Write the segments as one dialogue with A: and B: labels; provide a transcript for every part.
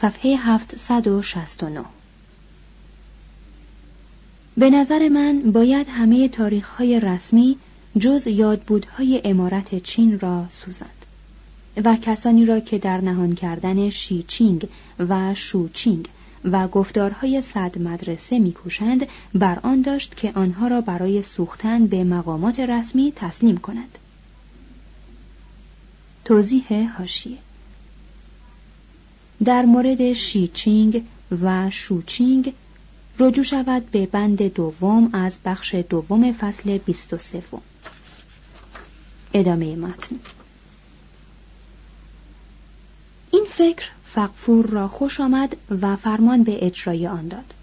A: صفحه 769 به نظر من باید همه تاریخهای رسمی جز یادبودهای امارت چین را سوزند و کسانی را که در نهان کردن شیچینگ و شوچینگ و گفتارهای صد مدرسه میکوشند بر آن داشت که آنها را برای سوختن به مقامات رسمی تسلیم کنند. توضیح هاشیه در مورد شیچینگ و شوچینگ رجوع شود به بند دوم از بخش دوم فصل 23 ادامه متن. این فکر فقفور را خوش آمد و فرمان به اجرای آن داد.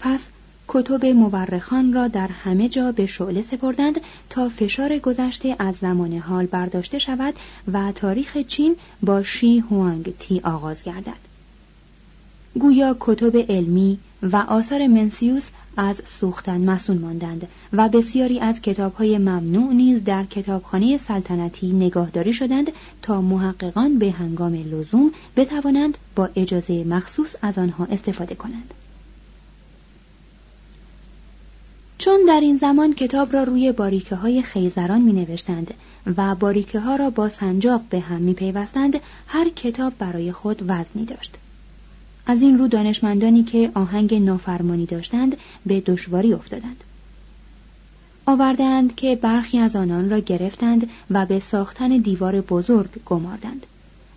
A: پس کتب مورخان را در همه جا به شعله سپردند تا فشار گذشته از زمان حال برداشته شود و تاریخ چین با شی هوانگ تی آغاز گردد. گویا کتب علمی و آثار منسیوس از سوختن مسون ماندند و بسیاری از کتابهای ممنوع نیز در کتابخانه سلطنتی نگاهداری شدند تا محققان به هنگام لزوم بتوانند با اجازه مخصوص از آنها استفاده کنند. چون در این زمان کتاب را روی باریکه های خیزران می نوشتند و باریکه ها را با سنجاق به هم می پیوستند هر کتاب برای خود وزنی داشت از این رو دانشمندانی که آهنگ نافرمانی داشتند به دشواری افتادند. آوردند که برخی از آنان را گرفتند و به ساختن دیوار بزرگ گماردند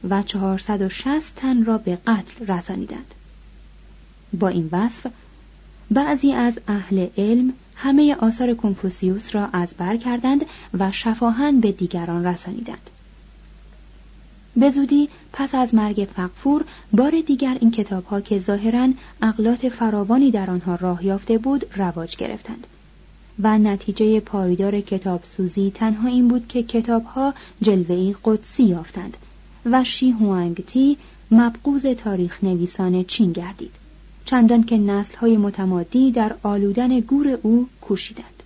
A: و 460 تن را به قتل رسانیدند. با این وصف بعضی از اهل علم همه آثار کنفوسیوس را از بر کردند و شفاهن به دیگران رسانیدند. به زودی پس از مرگ فقفور بار دیگر این کتاب ها که ظاهرا اقلات فراوانی در آنها راه یافته بود رواج گرفتند. و نتیجه پایدار کتاب سوزی تنها این بود که کتاب ها جلوهی قدسی یافتند و شی هوانگ تی مبقوز تاریخ نویسان چین گردید. چندان که نسل های متمادی در آلودن گور او کوشیدند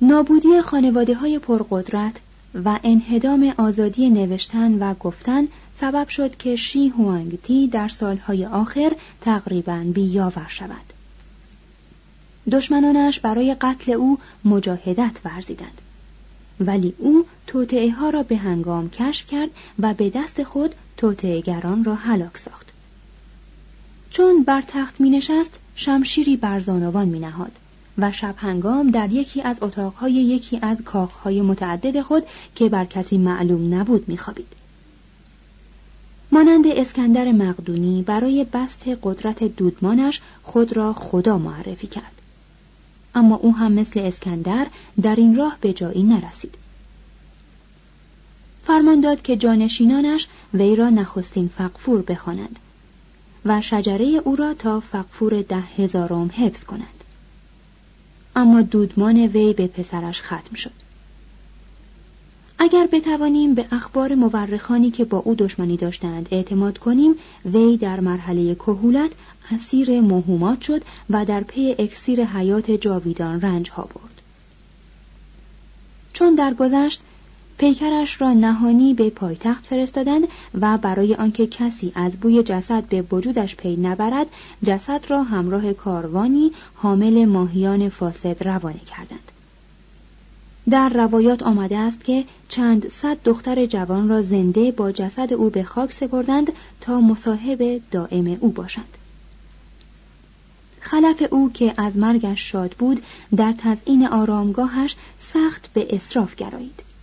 A: نابودی خانواده های پرقدرت و انهدام آزادی نوشتن و گفتن سبب شد که شی هوانگتی در سالهای آخر تقریبا بیاور شود. دشمنانش برای قتل او مجاهدت ورزیدند. ولی او توطعه ها را به هنگام کشف کرد و به دست خود گران را هلاک ساخت. چون بر تخت می نشست شمشیری بر زانوان می نهاد و شب هنگام در یکی از اتاقهای یکی از کاخهای متعدد خود که بر کسی معلوم نبود می خوابید. مانند اسکندر مقدونی برای بست قدرت دودمانش خود را خدا معرفی کرد. اما او هم مثل اسکندر در این راه به جایی نرسید. فرمان داد که جانشینانش وی را نخستین فقفور بخوانند و شجره او را تا فقفور ده هزارم حفظ کنند. اما دودمان وی به پسرش ختم شد. اگر بتوانیم به اخبار مورخانی که با او دشمنی داشتند اعتماد کنیم وی در مرحله کهولت اسیر موهومات شد و در پی اکسیر حیات جاویدان رنج ها برد چون درگذشت پیکرش را نهانی به پایتخت فرستادند و برای آنکه کسی از بوی جسد به وجودش پی نبرد جسد را همراه کاروانی حامل ماهیان فاسد روانه کردند. در روایات آمده است که چند صد دختر جوان را زنده با جسد او به خاک سپردند تا مصاحب دائم او باشند. خلف او که از مرگش شاد بود در تزئین آرامگاهش سخت به اصراف گرایید.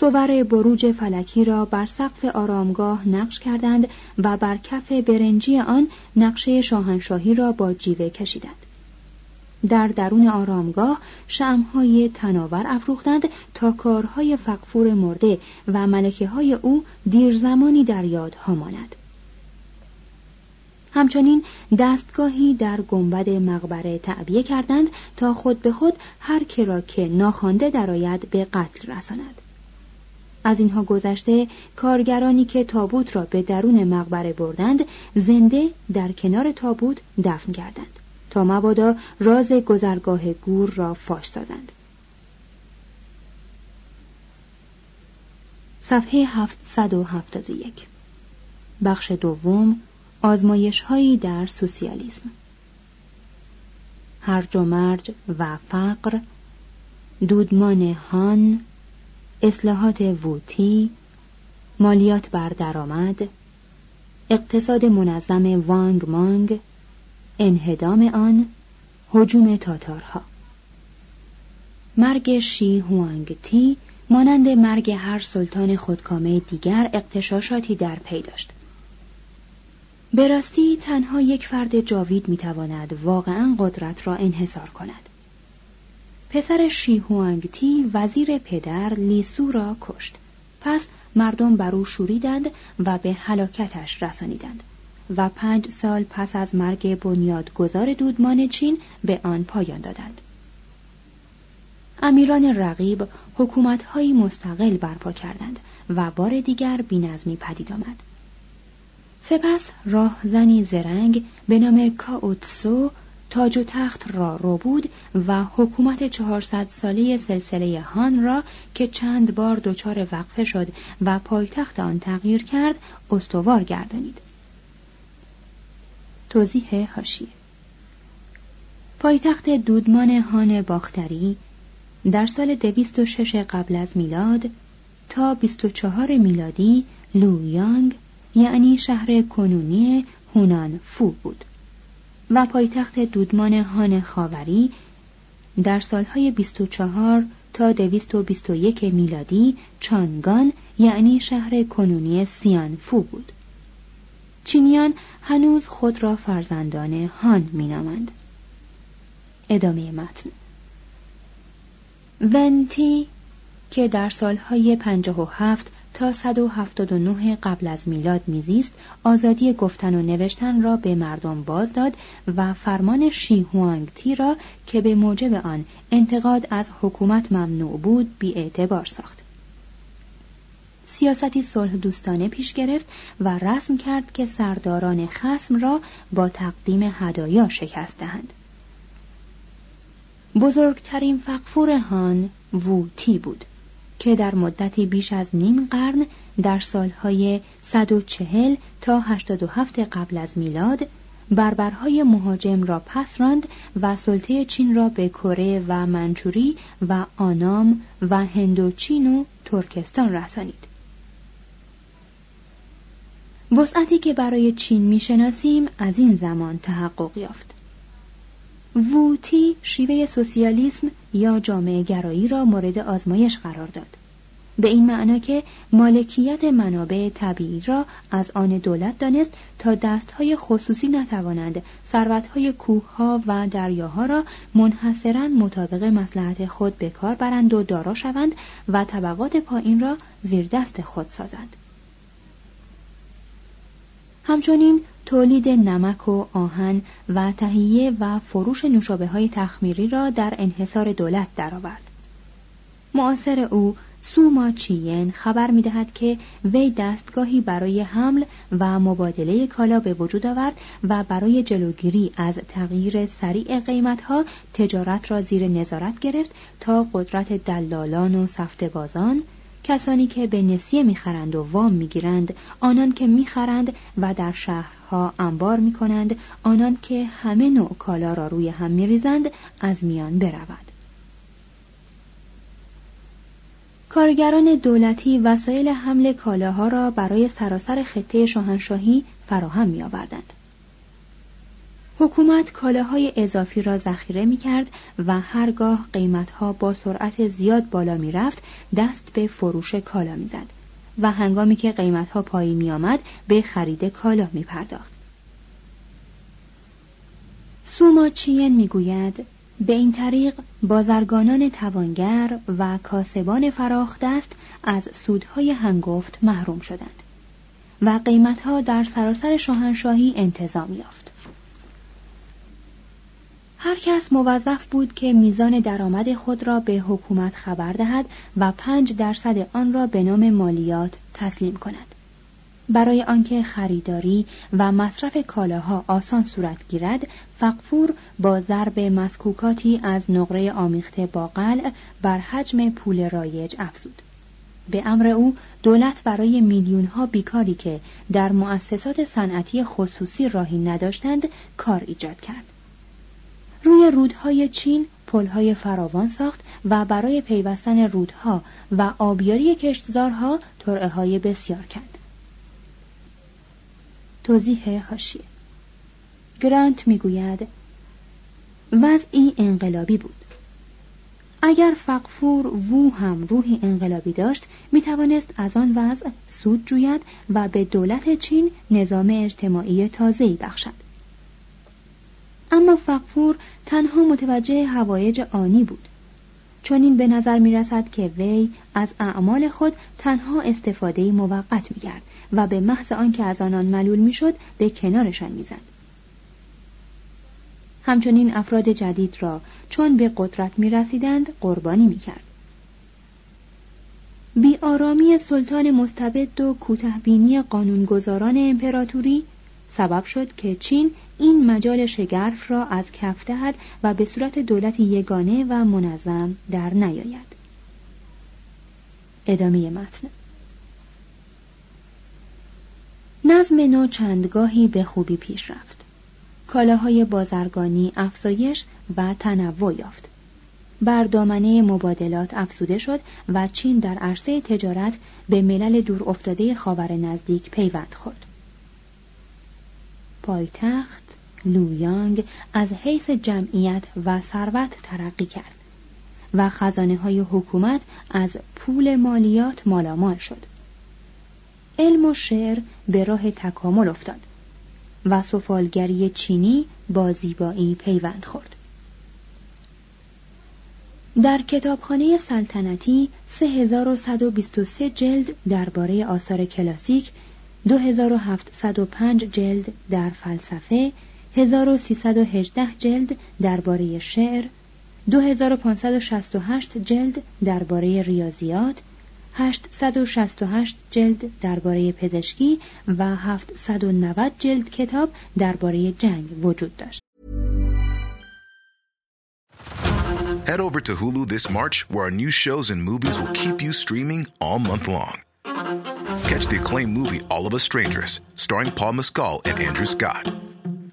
A: صور بروج فلکی را بر سقف آرامگاه نقش کردند و بر کف برنجی آن نقشه شاهنشاهی را با جیوه کشیدند. در درون آرامگاه شمهای تناور افروختند تا کارهای فقفور مرده و ملکه های او دیر زمانی در یادها ماند همچنین دستگاهی در گنبد مقبره تعبیه کردند تا خود به خود هر که را که ناخوانده درآید به قتل رساند. از اینها گذشته کارگرانی که تابوت را به درون مقبره بردند زنده در کنار تابوت دفن کردند تا مبادا راز گذرگاه گور را فاش سازند. صفحه 771 بخش دوم آزمایش هایی در سوسیالیسم. هرج و مرج و فقر دودمان هان اصلاحات ووتی مالیات بر درآمد اقتصاد منظم وانگ مانگ انهدام آن هجوم تاتارها. مرگ شی هوانگ تی مانند مرگ هر سلطان خودکامه دیگر اقتشاشاتی در پی داشت. به راستی تنها یک فرد جاوید می‌تواند واقعا قدرت را انحصار کند. پسر شی هوانگ تی وزیر پدر لیسو را کشت. پس مردم بر او شوریدند و به هلاکتش رسانیدند و پنج سال پس از مرگ بنیادگذار دودمان چین به آن پایان دادند. امیران رقیب حکومتهایی مستقل برپا کردند و بار دیگر بینظمی پدید آمد. سپس راهزنی زرنگ به نام کاوتسو تاج و تخت را رو بود و حکومت چهارصد ساله سلسله هان را که چند بار دچار وقفه شد و پایتخت آن تغییر کرد استوار گردانید. توضیح هاشیه پایتخت دودمان هان باختری در سال دویست و شش قبل از میلاد تا بیست و چهار میلادی لویانگ یعنی شهر کنونی هونان فو بود. و پایتخت دودمان هان خاوری در سالهای 24 تا 221 میلادی چانگان یعنی شهر کنونی سیان فو بود. چینیان هنوز خود را فرزندان هان مینامند. ادامه متن. ونتی که در سالهای 57 تا 179 قبل از میلاد میزیست آزادی گفتن و نوشتن را به مردم باز داد و فرمان شی هوانگ تی را که به موجب آن انتقاد از حکومت ممنوع بود بی اعتبار ساخت. سیاستی صلح دوستانه پیش گرفت و رسم کرد که سرداران خسم را با تقدیم هدایا شکست دهند. بزرگترین فقفور هان وو تی بود. که در مدتی بیش از نیم قرن در سالهای 140 تا 87 قبل از میلاد بربرهای مهاجم را پس راند و سلطه چین را به کره و منچوری و آنام و هندوچین و ترکستان رسانید. وسعتی که برای چین می‌شناسیم از این زمان تحقق یافت. ووتی شیوه سوسیالیسم یا جامعه گرایی را مورد آزمایش قرار داد. به این معنا که مالکیت منابع طبیعی را از آن دولت دانست تا دستهای خصوصی نتوانند ثروتهای کوهها و دریاها را منحصرا مطابق مسلحت خود به کار برند و دارا شوند و طبقات پایین را زیر دست خود سازند همچنین تولید نمک و آهن و تهیه و فروش نوشابه های تخمیری را در انحصار دولت درآورد. معاصر او سوما چین خبر می دهد که وی دستگاهی برای حمل و مبادله کالا به وجود آورد و برای جلوگیری از تغییر سریع قیمتها تجارت را زیر نظارت گرفت تا قدرت دلالان و سفت بازان کسانی که به نسیه می‌خرند و وام می‌گیرند آنان که می‌خرند و در شهرها انبار می‌کنند آنان که همه نوع کالا را روی هم میریزند از میان برود کارگران دولتی وسایل حمل کالاها را برای سراسر خطه شاهنشاهی فراهم می آوردند. حکومت کالاهای اضافی را ذخیره می کرد و هرگاه قیمتها با سرعت زیاد بالا می رفت دست به فروش کالا می زد و هنگامی که قیمتها پایین می آمد به خرید کالا می پرداخت. سوما چین می گوید به این طریق بازرگانان توانگر و کاسبان فراخ دست از سودهای هنگفت محروم شدند و قیمتها در سراسر شاهنشاهی انتظام یافت. هر کس موظف بود که میزان درآمد خود را به حکومت خبر دهد و پنج درصد آن را به نام مالیات تسلیم کند. برای آنکه خریداری و مصرف کالاها آسان صورت گیرد فقفور با ضرب مسکوکاتی از نقره آمیخته با قلع بر حجم پول رایج افزود به امر او دولت برای میلیون ها بیکاری که در مؤسسات صنعتی خصوصی راهی نداشتند کار ایجاد کرد روی رودهای چین پلهای فراوان ساخت و برای پیوستن رودها و آبیاری کشتزارها ترعه های بسیار کرد. توضیح حاشیه. گرانت می‌گوید وضعی انقلابی بود. اگر فقفور وو هم روحی انقلابی داشت می توانست از آن وضع سود جوید و به دولت چین نظام اجتماعی تازه‌ای بخشد. اما فقفور تنها متوجه هوایج آنی بود چون این به نظر می رسد که وی از اعمال خود تنها استفاده موقت می گرد و به محض آنکه از آنان ملول می‌شد به کنارشان می‌زد همچنین افراد جدید را چون به قدرت می رسیدند قربانی می کرد. بی آرامی سلطان مستبد و کوتهبینی قانونگذاران امپراتوری سبب شد که چین این مجال شگرف را از کف دهد و به صورت دولت یگانه و منظم در نیاید. ادامه متن نظم نو چندگاهی به خوبی پیش رفت. کالاهای بازرگانی افزایش و تنوع یافت. بر دامنه مبادلات افزوده شد و چین در عرصه تجارت به ملل دور افتاده خاور نزدیک پیوند خورد. پایتخت لویانگ از حیث جمعیت و ثروت ترقی کرد و خزانه های حکومت از پول مالیات مالامال شد. علم و شعر به راه تکامل افتاد و سفالگری چینی با زیبایی پیوند خورد. در کتابخانه سلطنتی 3123 جلد درباره آثار کلاسیک 2705 جلد در فلسفه 1318 جلد درباره شعر 2568 جلد درباره ریاضیات 868 جلد درباره پزشکی و 790 جلد کتاب درباره جنگ وجود داشت.
B: Head over to Hulu this March, where our new shows and movies will keep you streaming all month long. Catch the acclaimed movie All of Us Strangers, starring Paul Mescal and Andrew Scott.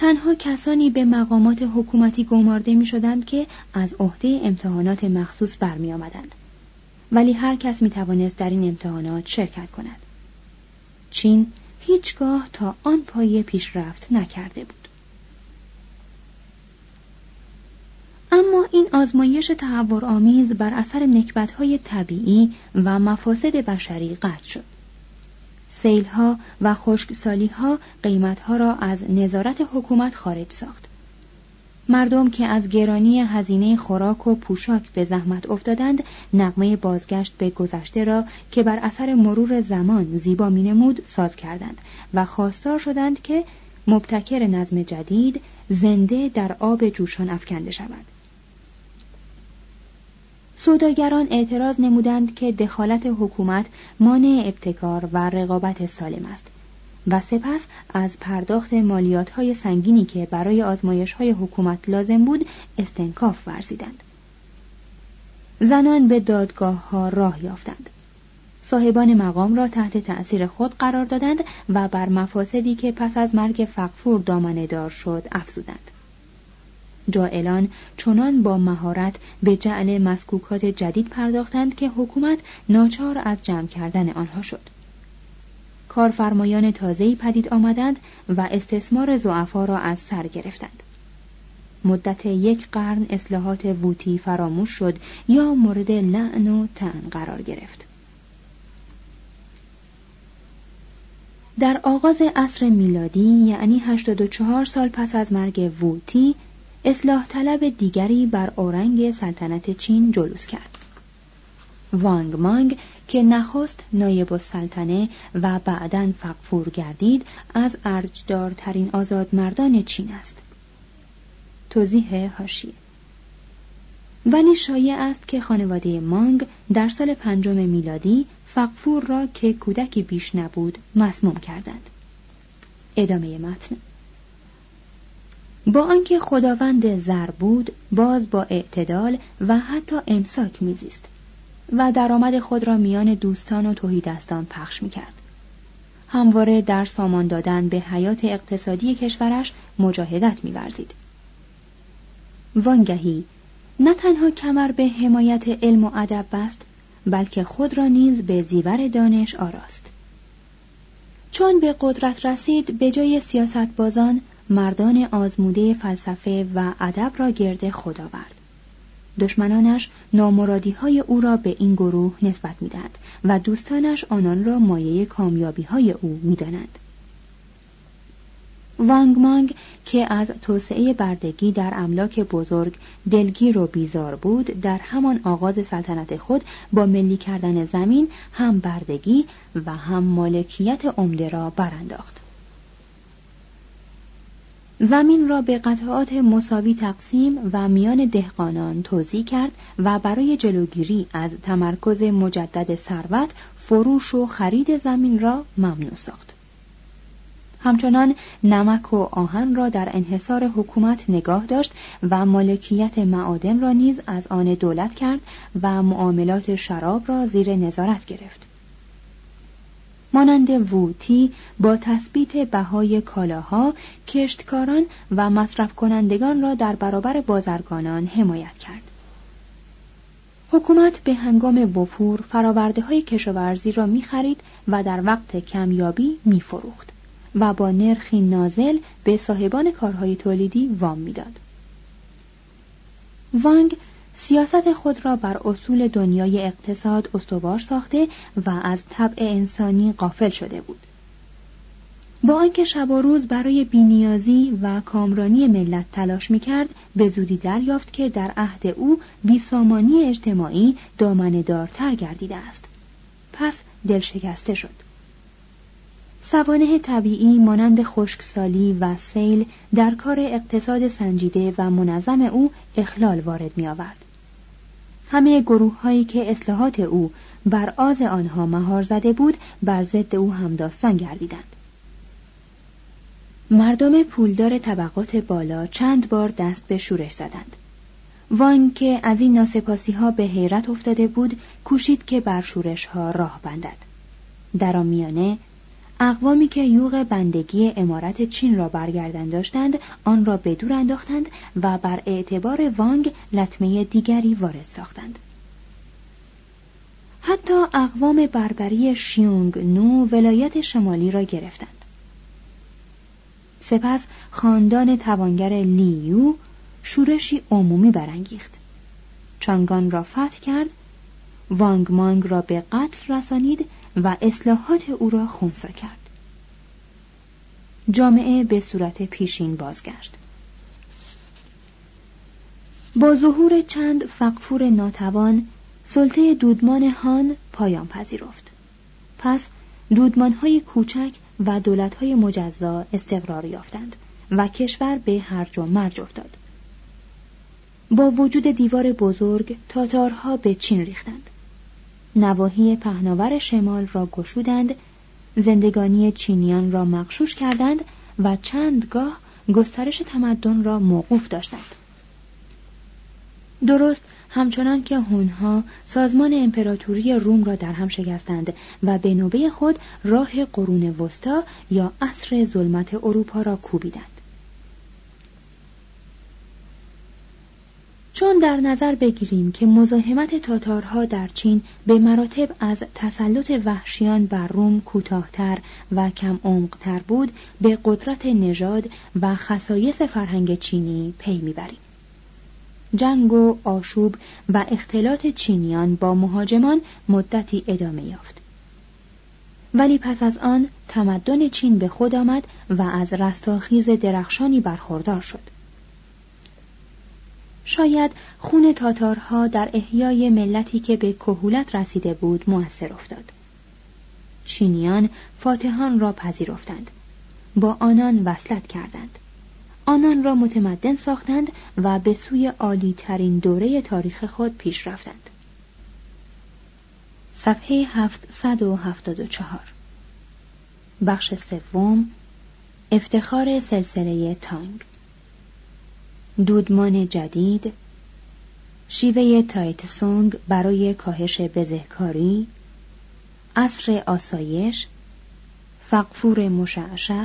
A: تنها کسانی به مقامات حکومتی گمارده می شدند که از عهده امتحانات مخصوص برمی آمدند. ولی هر کس می توانست در این امتحانات شرکت کند. چین هیچگاه تا آن پایه پیشرفت نکرده بود. اما این آزمایش تحور آمیز بر اثر نکبتهای طبیعی و مفاسد بشری قطع شد. سیلها و خشکسالیها قیمتها را از نظارت حکومت خارج ساخت. مردم که از گرانی هزینه خوراک و پوشاک به زحمت افتادند نقمه بازگشت به گذشته را که بر اثر مرور زمان زیبا مینمود ساز کردند و خواستار شدند که مبتکر نظم جدید زنده در آب جوشان افکنده شود سوداگران اعتراض نمودند که دخالت حکومت مانع ابتکار و رقابت سالم است و سپس از پرداخت مالیات های سنگینی که برای آزمایش های حکومت لازم بود استنکاف ورزیدند. زنان به دادگاه ها راه یافتند. صاحبان مقام را تحت تأثیر خود قرار دادند و بر مفاسدی که پس از مرگ فقفور دامنه دار شد افزودند. جائلان چنان با مهارت به جعل مسکوکات جدید پرداختند که حکومت ناچار از جمع کردن آنها شد. کارفرمایان تازه‌ای پدید آمدند و استثمار زعفا را از سر گرفتند. مدت یک قرن اصلاحات ووتی فراموش شد یا مورد لعن و تن قرار گرفت. در آغاز عصر میلادی یعنی 84 سال پس از مرگ ووتی اصلاح طلب دیگری بر اورنگ سلطنت چین جلوس کرد. وانگ مانگ که نخست نایب السلطنه و بعدا فقفور گردید از ارجدارترین آزادمردان چین است. توضیح هاشیه ولی شایع است که خانواده مانگ در سال پنجم میلادی فقفور را که کودکی بیش نبود مسموم کردند. ادامه متن. با آنکه خداوند زر بود باز با اعتدال و حتی امساک میزیست و درآمد خود را میان دوستان و توهیدستان پخش می‌کرد. همواره در سامان دادن به حیات اقتصادی کشورش مجاهدت میورزید. وانگهی نه تنها کمر به حمایت علم و ادب بست بلکه خود را نیز به زیور دانش آراست. چون به قدرت رسید به جای سیاست بازان مردان آزموده فلسفه و ادب را گرد خود آورد دشمنانش نامرادی های او را به این گروه نسبت می‌دهند و دوستانش آنان را مایه کامیابی های او می‌دانند. وانگ مانگ که از توسعه بردگی در املاک بزرگ دلگیر و بیزار بود در همان آغاز سلطنت خود با ملی کردن زمین هم بردگی و هم مالکیت عمده را برانداخت. زمین را به قطعات مساوی تقسیم و میان دهقانان توضیح کرد و برای جلوگیری از تمرکز مجدد ثروت فروش و خرید زمین را ممنوع ساخت. همچنان نمک و آهن را در انحصار حکومت نگاه داشت و مالکیت معادن را نیز از آن دولت کرد و معاملات شراب را زیر نظارت گرفت. مانند ووتی با تثبیت بهای کالاها کشتکاران و مصرف کنندگان را در برابر بازرگانان حمایت کرد حکومت به هنگام وفور فراورده های کشاورزی را می خرید و در وقت کمیابی می فروخت و با نرخی نازل به صاحبان کارهای تولیدی وام می‌داد. وانگ سیاست خود را بر اصول دنیای اقتصاد استوار ساخته و از طبع انسانی قافل شده بود. با آنکه شب و روز برای بینیازی و کامرانی ملت تلاش می‌کرد به زودی دریافت که در عهد او بیسامانی اجتماعی دامنه دارتر گردیده است پس دل شکسته شد سوانه طبیعی مانند خشکسالی و سیل در کار اقتصاد سنجیده و منظم او اخلال وارد می آورد. همه گروه هایی که اصلاحات او بر آز آنها مهار زده بود بر ضد او همداستان گردیدند. مردم پولدار طبقات بالا چند بار دست به شورش زدند. وان که از این ناسپاسی ها به حیرت افتاده بود کوشید که بر شورش ها راه بندد. در میانه اقوامی که یوغ بندگی امارت چین را برگردن داشتند آن را به دور انداختند و بر اعتبار وانگ لطمه دیگری وارد ساختند. حتی اقوام بربری شیونگ نو ولایت شمالی را گرفتند. سپس خاندان توانگر لیو شورشی عمومی برانگیخت. چانگان را فتح کرد وانگ مانگ را به قتل رسانید و اصلاحات او را خونسا کرد. جامعه به صورت پیشین بازگشت. با ظهور چند فقفور ناتوان سلطه دودمان هان پایان پذیرفت. پس دودمانهای کوچک و دولتهای مجزا استقرار یافتند و کشور به هرج و مرج افتاد. با وجود دیوار بزرگ تاتارها به چین ریختند. نواحی پهناور شمال را گشودند زندگانی چینیان را مقشوش کردند و چندگاه گسترش تمدن را موقوف داشتند. درست همچنان که هونها سازمان امپراتوری روم را در هم شکستند و به نوبه خود راه قرون وسطا یا عصر ظلمت اروپا را کوبیدند. چون در نظر بگیریم که مزاحمت تاتارها در چین به مراتب از تسلط وحشیان بر روم کوتاهتر و کم عمقتر بود به قدرت نژاد و خصایص فرهنگ چینی پی می‌بریم. جنگ و آشوب و اختلاط چینیان با مهاجمان مدتی ادامه یافت. ولی پس از آن تمدن چین به خود آمد و از رستاخیز درخشانی برخوردار شد. شاید خون تاتارها در احیای ملتی که به کهولت رسیده بود موثر افتاد. چینیان فاتحان را پذیرفتند. با آنان وصلت کردند. آنان را متمدن ساختند و به سوی عالی ترین دوره تاریخ خود پیش رفتند. صفحه 774 بخش سوم. افتخار سلسله تانگ. دودمان جدید شیوه تایت سونگ برای کاهش بزهکاری عصر آسایش فقفور مشعشع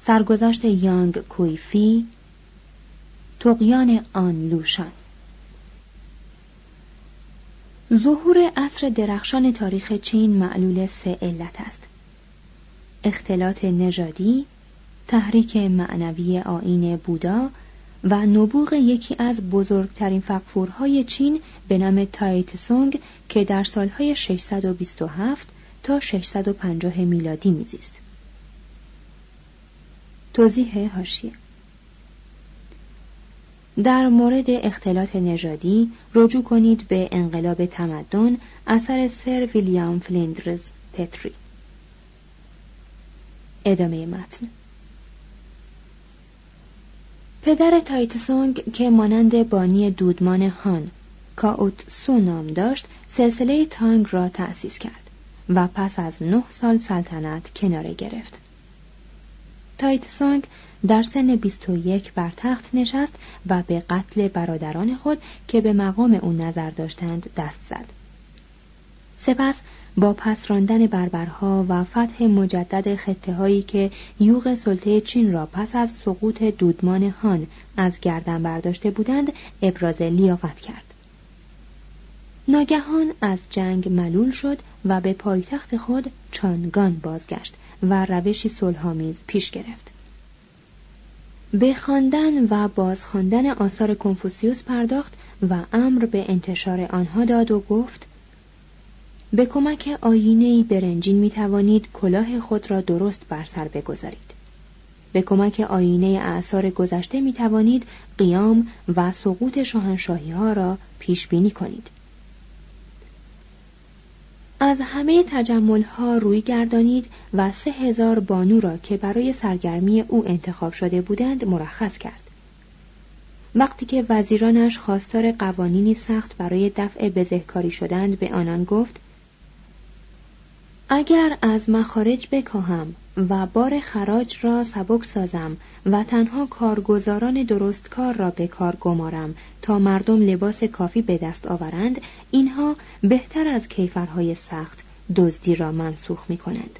A: سرگذشت یانگ کویفی تقیان آن لوشان. ظهور عصر درخشان تاریخ چین معلول سه علت است. اختلاط نژادی تحریک معنوی آین بودا و نبوغ یکی از بزرگترین فقفورهای چین به نام تایت سونگ که در سالهای 627 تا 650 میلادی میزیست. توضیح هاشیه در مورد اختلاط نژادی رجوع کنید به انقلاب تمدن اثر سر ویلیام فلیندرز پتری. ادامه متن. پدر تایتسونگ که مانند بانی دودمان هان کاوت سو نام داشت سلسله تانگ را تأسیس کرد و پس از نه سال سلطنت کناره گرفت. تایتسونگ در سن 21 بر تخت نشست و به قتل برادران خود که به مقام او نظر داشتند دست زد. سپس با پس راندن بربرها و فتح مجدد خطه هایی که یوغ سلطه چین را پس از سقوط دودمان هان از گردن برداشته بودند ابراز لیاقت کرد. ناگهان از جنگ ملول شد و به پایتخت خود چانگان بازگشت و روشی صلحآمیز پیش گرفت. به خواندن و بازخواندن آثار کنفوسیوس پرداخت و امر به انتشار آنها داد و گفت به کمک آینه برنجین می توانید کلاه خود را درست بر سر بگذارید به کمک آینه اعثار گذشته می توانید قیام و سقوط شاهنشاهی ها را پیش بینی کنید از همه تجمل ها روی گردانید و سه هزار بانو را که برای سرگرمی او انتخاب شده بودند مرخص کرد. وقتی که وزیرانش خواستار قوانینی سخت برای دفع بزهکاری شدند به آنان گفت اگر از مخارج بکاهم و بار خراج را سبک سازم و تنها کارگزاران درست کار را به کار گمارم تا مردم لباس کافی به دست آورند اینها بهتر از کیفرهای سخت دزدی را منسوخ می کنند.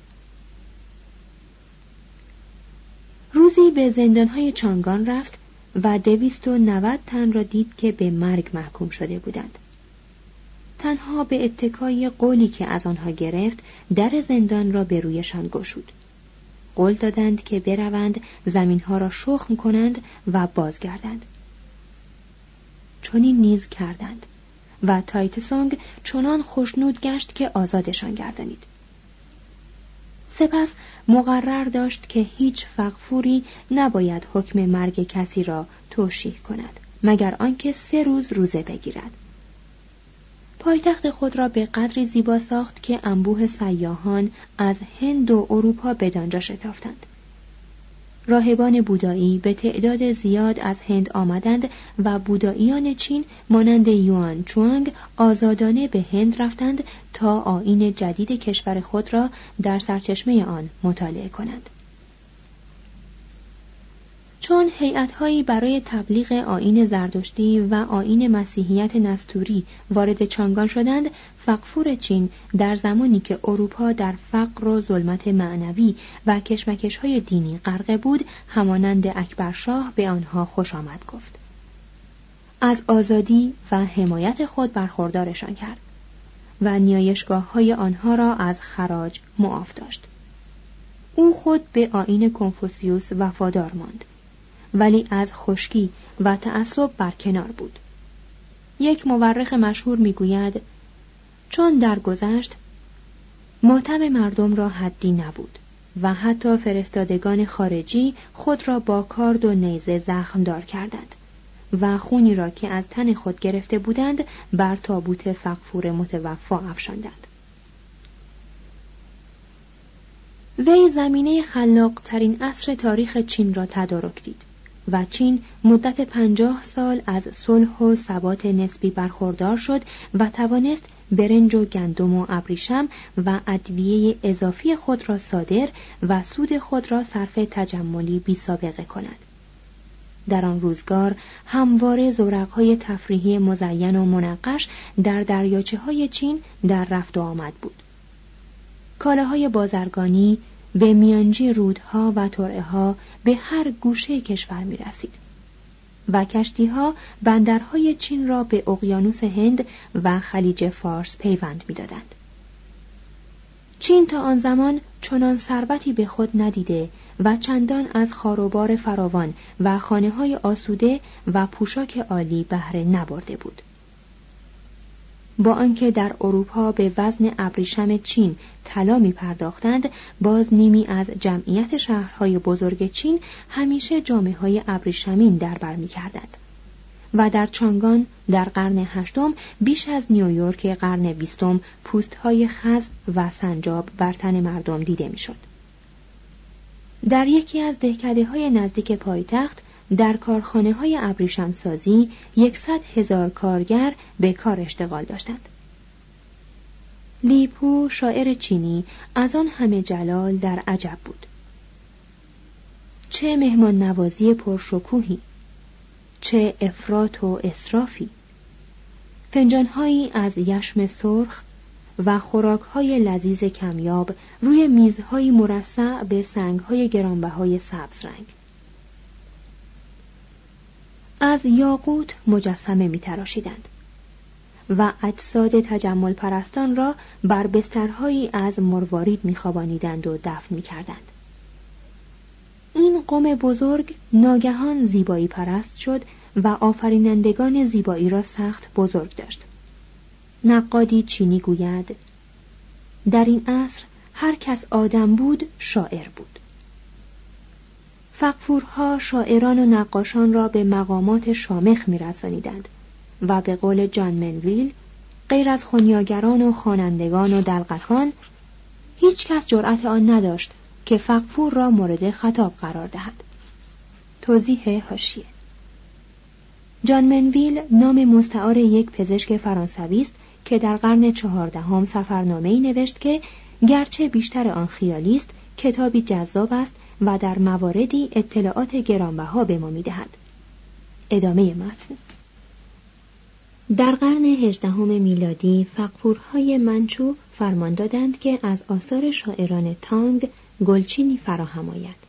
A: روزی به زندانهای چانگان رفت و دویست و نود تن را دید که به مرگ محکوم شده بودند. تنها به اتکای قولی که از آنها گرفت در زندان را به رویشان گشود. قول دادند که بروند زمینها را شخم کنند و بازگردند. چنین نیز کردند و تایتسونگ چنان خوشنود گشت که آزادشان گردانید. سپس مقرر داشت که هیچ فقفوری نباید حکم مرگ کسی را توشیح کند مگر آنکه سه روز روزه بگیرد. پایتخت خود را به قدری زیبا ساخت که انبوه سیاهان از هند و اروپا بدانجا شتافتند. راهبان بودایی به تعداد زیاد از هند آمدند و بوداییان چین مانند یوان چوانگ آزادانه به هند رفتند تا آین جدید کشور خود را در سرچشمه آن مطالعه کنند. چون هیئت‌هایی برای تبلیغ آین زردشتی و آین مسیحیت نستوری وارد چانگان شدند فقفور چین در زمانی که اروپا در فقر و ظلمت معنوی و کشمکش های دینی غرقه بود همانند اکبرشاه به آنها خوش آمد گفت. از آزادی و حمایت خود برخوردارشان کرد و نیایشگاه های آنها را از خراج معاف داشت. او خود به آین کنفوسیوس وفادار ماند. ولی از خشکی و تعصب برکنار بود. یک مورخ مشهور می‌گوید چون درگذشت ماتم مردم را حدی نبود و حتی فرستادگان خارجی خود را با کارد و نیزه زخم دار کردند و خونی را که از تن خود گرفته بودند بر تابوت فقفور متوفا افشاندند. وی زمینه خلاق ترین عصر تاریخ چین را تدارک دید. و چین مدت پنجاه سال از صلح و ثبات نسبی برخوردار شد و توانست برنج و گندم و ابریشم و ادویه اضافی خود را صادر و سود خود را صرف تجملی بی سابقه کند. در آن روزگار همواره زورقهای تفریحی مزین و منقش در دریاچه های چین در رفت و آمد بود. کالاهای بازرگانی به میانجی رودها و ترعه ها به هر گوشه کشور می رسید. و کشتی ها بندرهای چین را به اقیانوس هند و خلیج فارس پیوند می‌دادند. چین تا آن زمان چنان ثروتی به خود ندیده و چندان از خاروبار فراوان و خانه های آسوده و پوشاک عالی بهره نبرده بود. با آنکه در اروپا به وزن ابریشم چین طلا می پرداختند باز نیمی از جمعیت شهرهای بزرگ چین همیشه جامعه های ابریشمین در بر می. و در چانگان در قرن هشتم بیش از نیویورک قرن بیستم پوست های خز و سنجاب بر تن مردم دیده می‌شد. در یکی از دهکده های نزدیک پایتخت در کارخانه های ابریشم سازی یکصد هزار کارگر به کار اشتغال داشتند. لیپو شاعر چینی از آن همه جلال در عجب بود. چه مهمان نوازی پرشکوهی چه افراط و اسرافی فنجانهایی از یشم سرخ و خوراکهای لذیذ کمیاب روی میزهای مرصع به سنگهای گرانبهای سبز رنگ از یاقوت مجسمه می تراشیدند. و اجساد تجمل پرستان را بر بسترهایی از مروارید میخوابانیدند و دفن می‌کردند این قوم بزرگ ناگهان زیبایی پرست شد و آفرینندگان زیبایی را سخت بزرگ داشت نقادی چینی گوید در این عصر هر کس آدم بود شاعر بود فقفورها شاعران و نقاشان را به مقامات شامخ میرسانیدند و به قول جان منویل غیر از خونیاگران و خوانندگان و دلقکان هیچ کس جرأت آن نداشت که فقفور را مورد خطاب قرار دهد. توضیح هاشیه جان منویل نام مستعار یک پزشک فرانسوی است که در قرن چهاردهم سفرنامه ای نوشت که گرچه بیشتر آن خیالی است کتابی جذاب است و در مواردی اطلاعات گرانبها به ما می‌دهد. ادامه متن. در قرن هجدهم میلادی فقفورهای منچو فرمان دادند که از آثار شاعران تانگ گلچینی فراهم آید.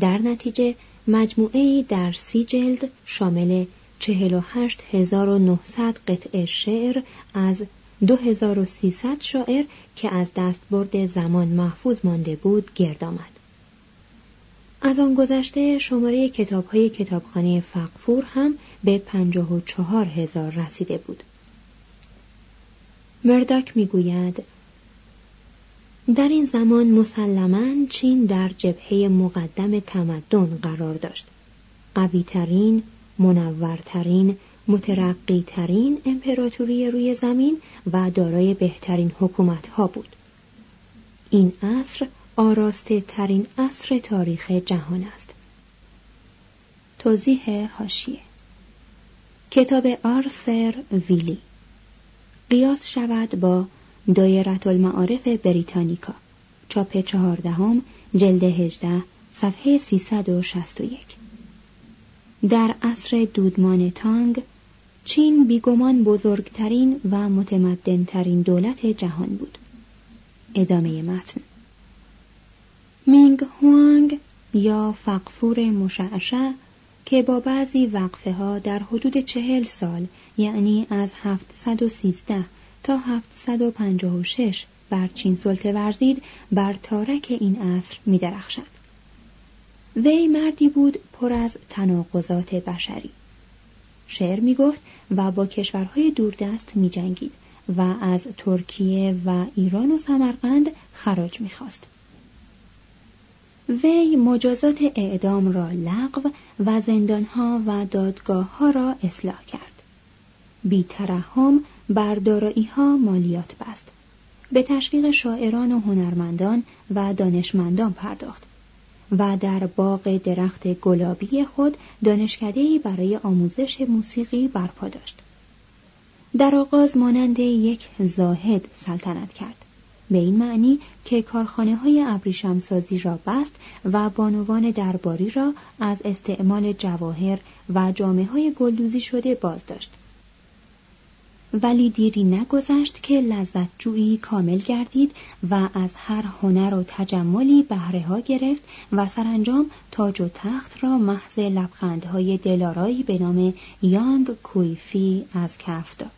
A: در نتیجه مجموعه در سی جلد شامل 48900 قطعه شعر از 2300 شاعر که از دستبرد زمان محفوظ مانده بود گرد آمد. از آن گذشته شماره کتاب های کتابخانه فقفور هم به 54 هزار رسیده بود. مرداک می‌گوید در این زمان مسلما چین در جبهه مقدم تمدن قرار داشت. قویترین، منورترین، مترقیترین امپراتوری روی زمین و دارای بهترین حکومت ها بود. این عصر آراسته ترین عصر تاریخ جهان است. توضیح هاشیه کتاب آرثر ویلی. قیاس شود با دایرت المعارف بریتانیکا. چاپ چهاردهم جلد هجده صفحه 361 در عصر دودمان تانگ چین بیگمان بزرگترین و متمدنترین دولت جهان بود. ادامه متن. مینگ هوانگ یا فقفور مشعشع که با بعضی وقفه ها در حدود چهل سال یعنی از 713 تا 756 بر چین سلطه ورزید بر تارک این عصر می درخشد. وی مردی بود پر از تناقضات بشری شعر می گفت و با کشورهای دوردست می جنگید و از ترکیه و ایران و سمرقند خراج می خواست. وی مجازات اعدام را لغو و زندانها و دادگاه را اصلاح کرد. بی ترحم بر ها مالیات بست. به تشویق شاعران و هنرمندان و دانشمندان پرداخت و در باغ درخت گلابی خود دانشکدهای برای آموزش موسیقی برپا داشت. در آغاز مانند یک زاهد سلطنت کرد. به این معنی که کارخانه های ابریشمسازی را بست و بانوان درباری را از استعمال جواهر و جامعه های گلدوزی شده باز داشت. ولی دیری نگذشت که لذت جویی کامل گردید و از هر هنر و تجملی بهره ها گرفت و سرانجام تاج و تخت را محض لبخندهای دلارایی به نام یانگ کویفی از کف داد.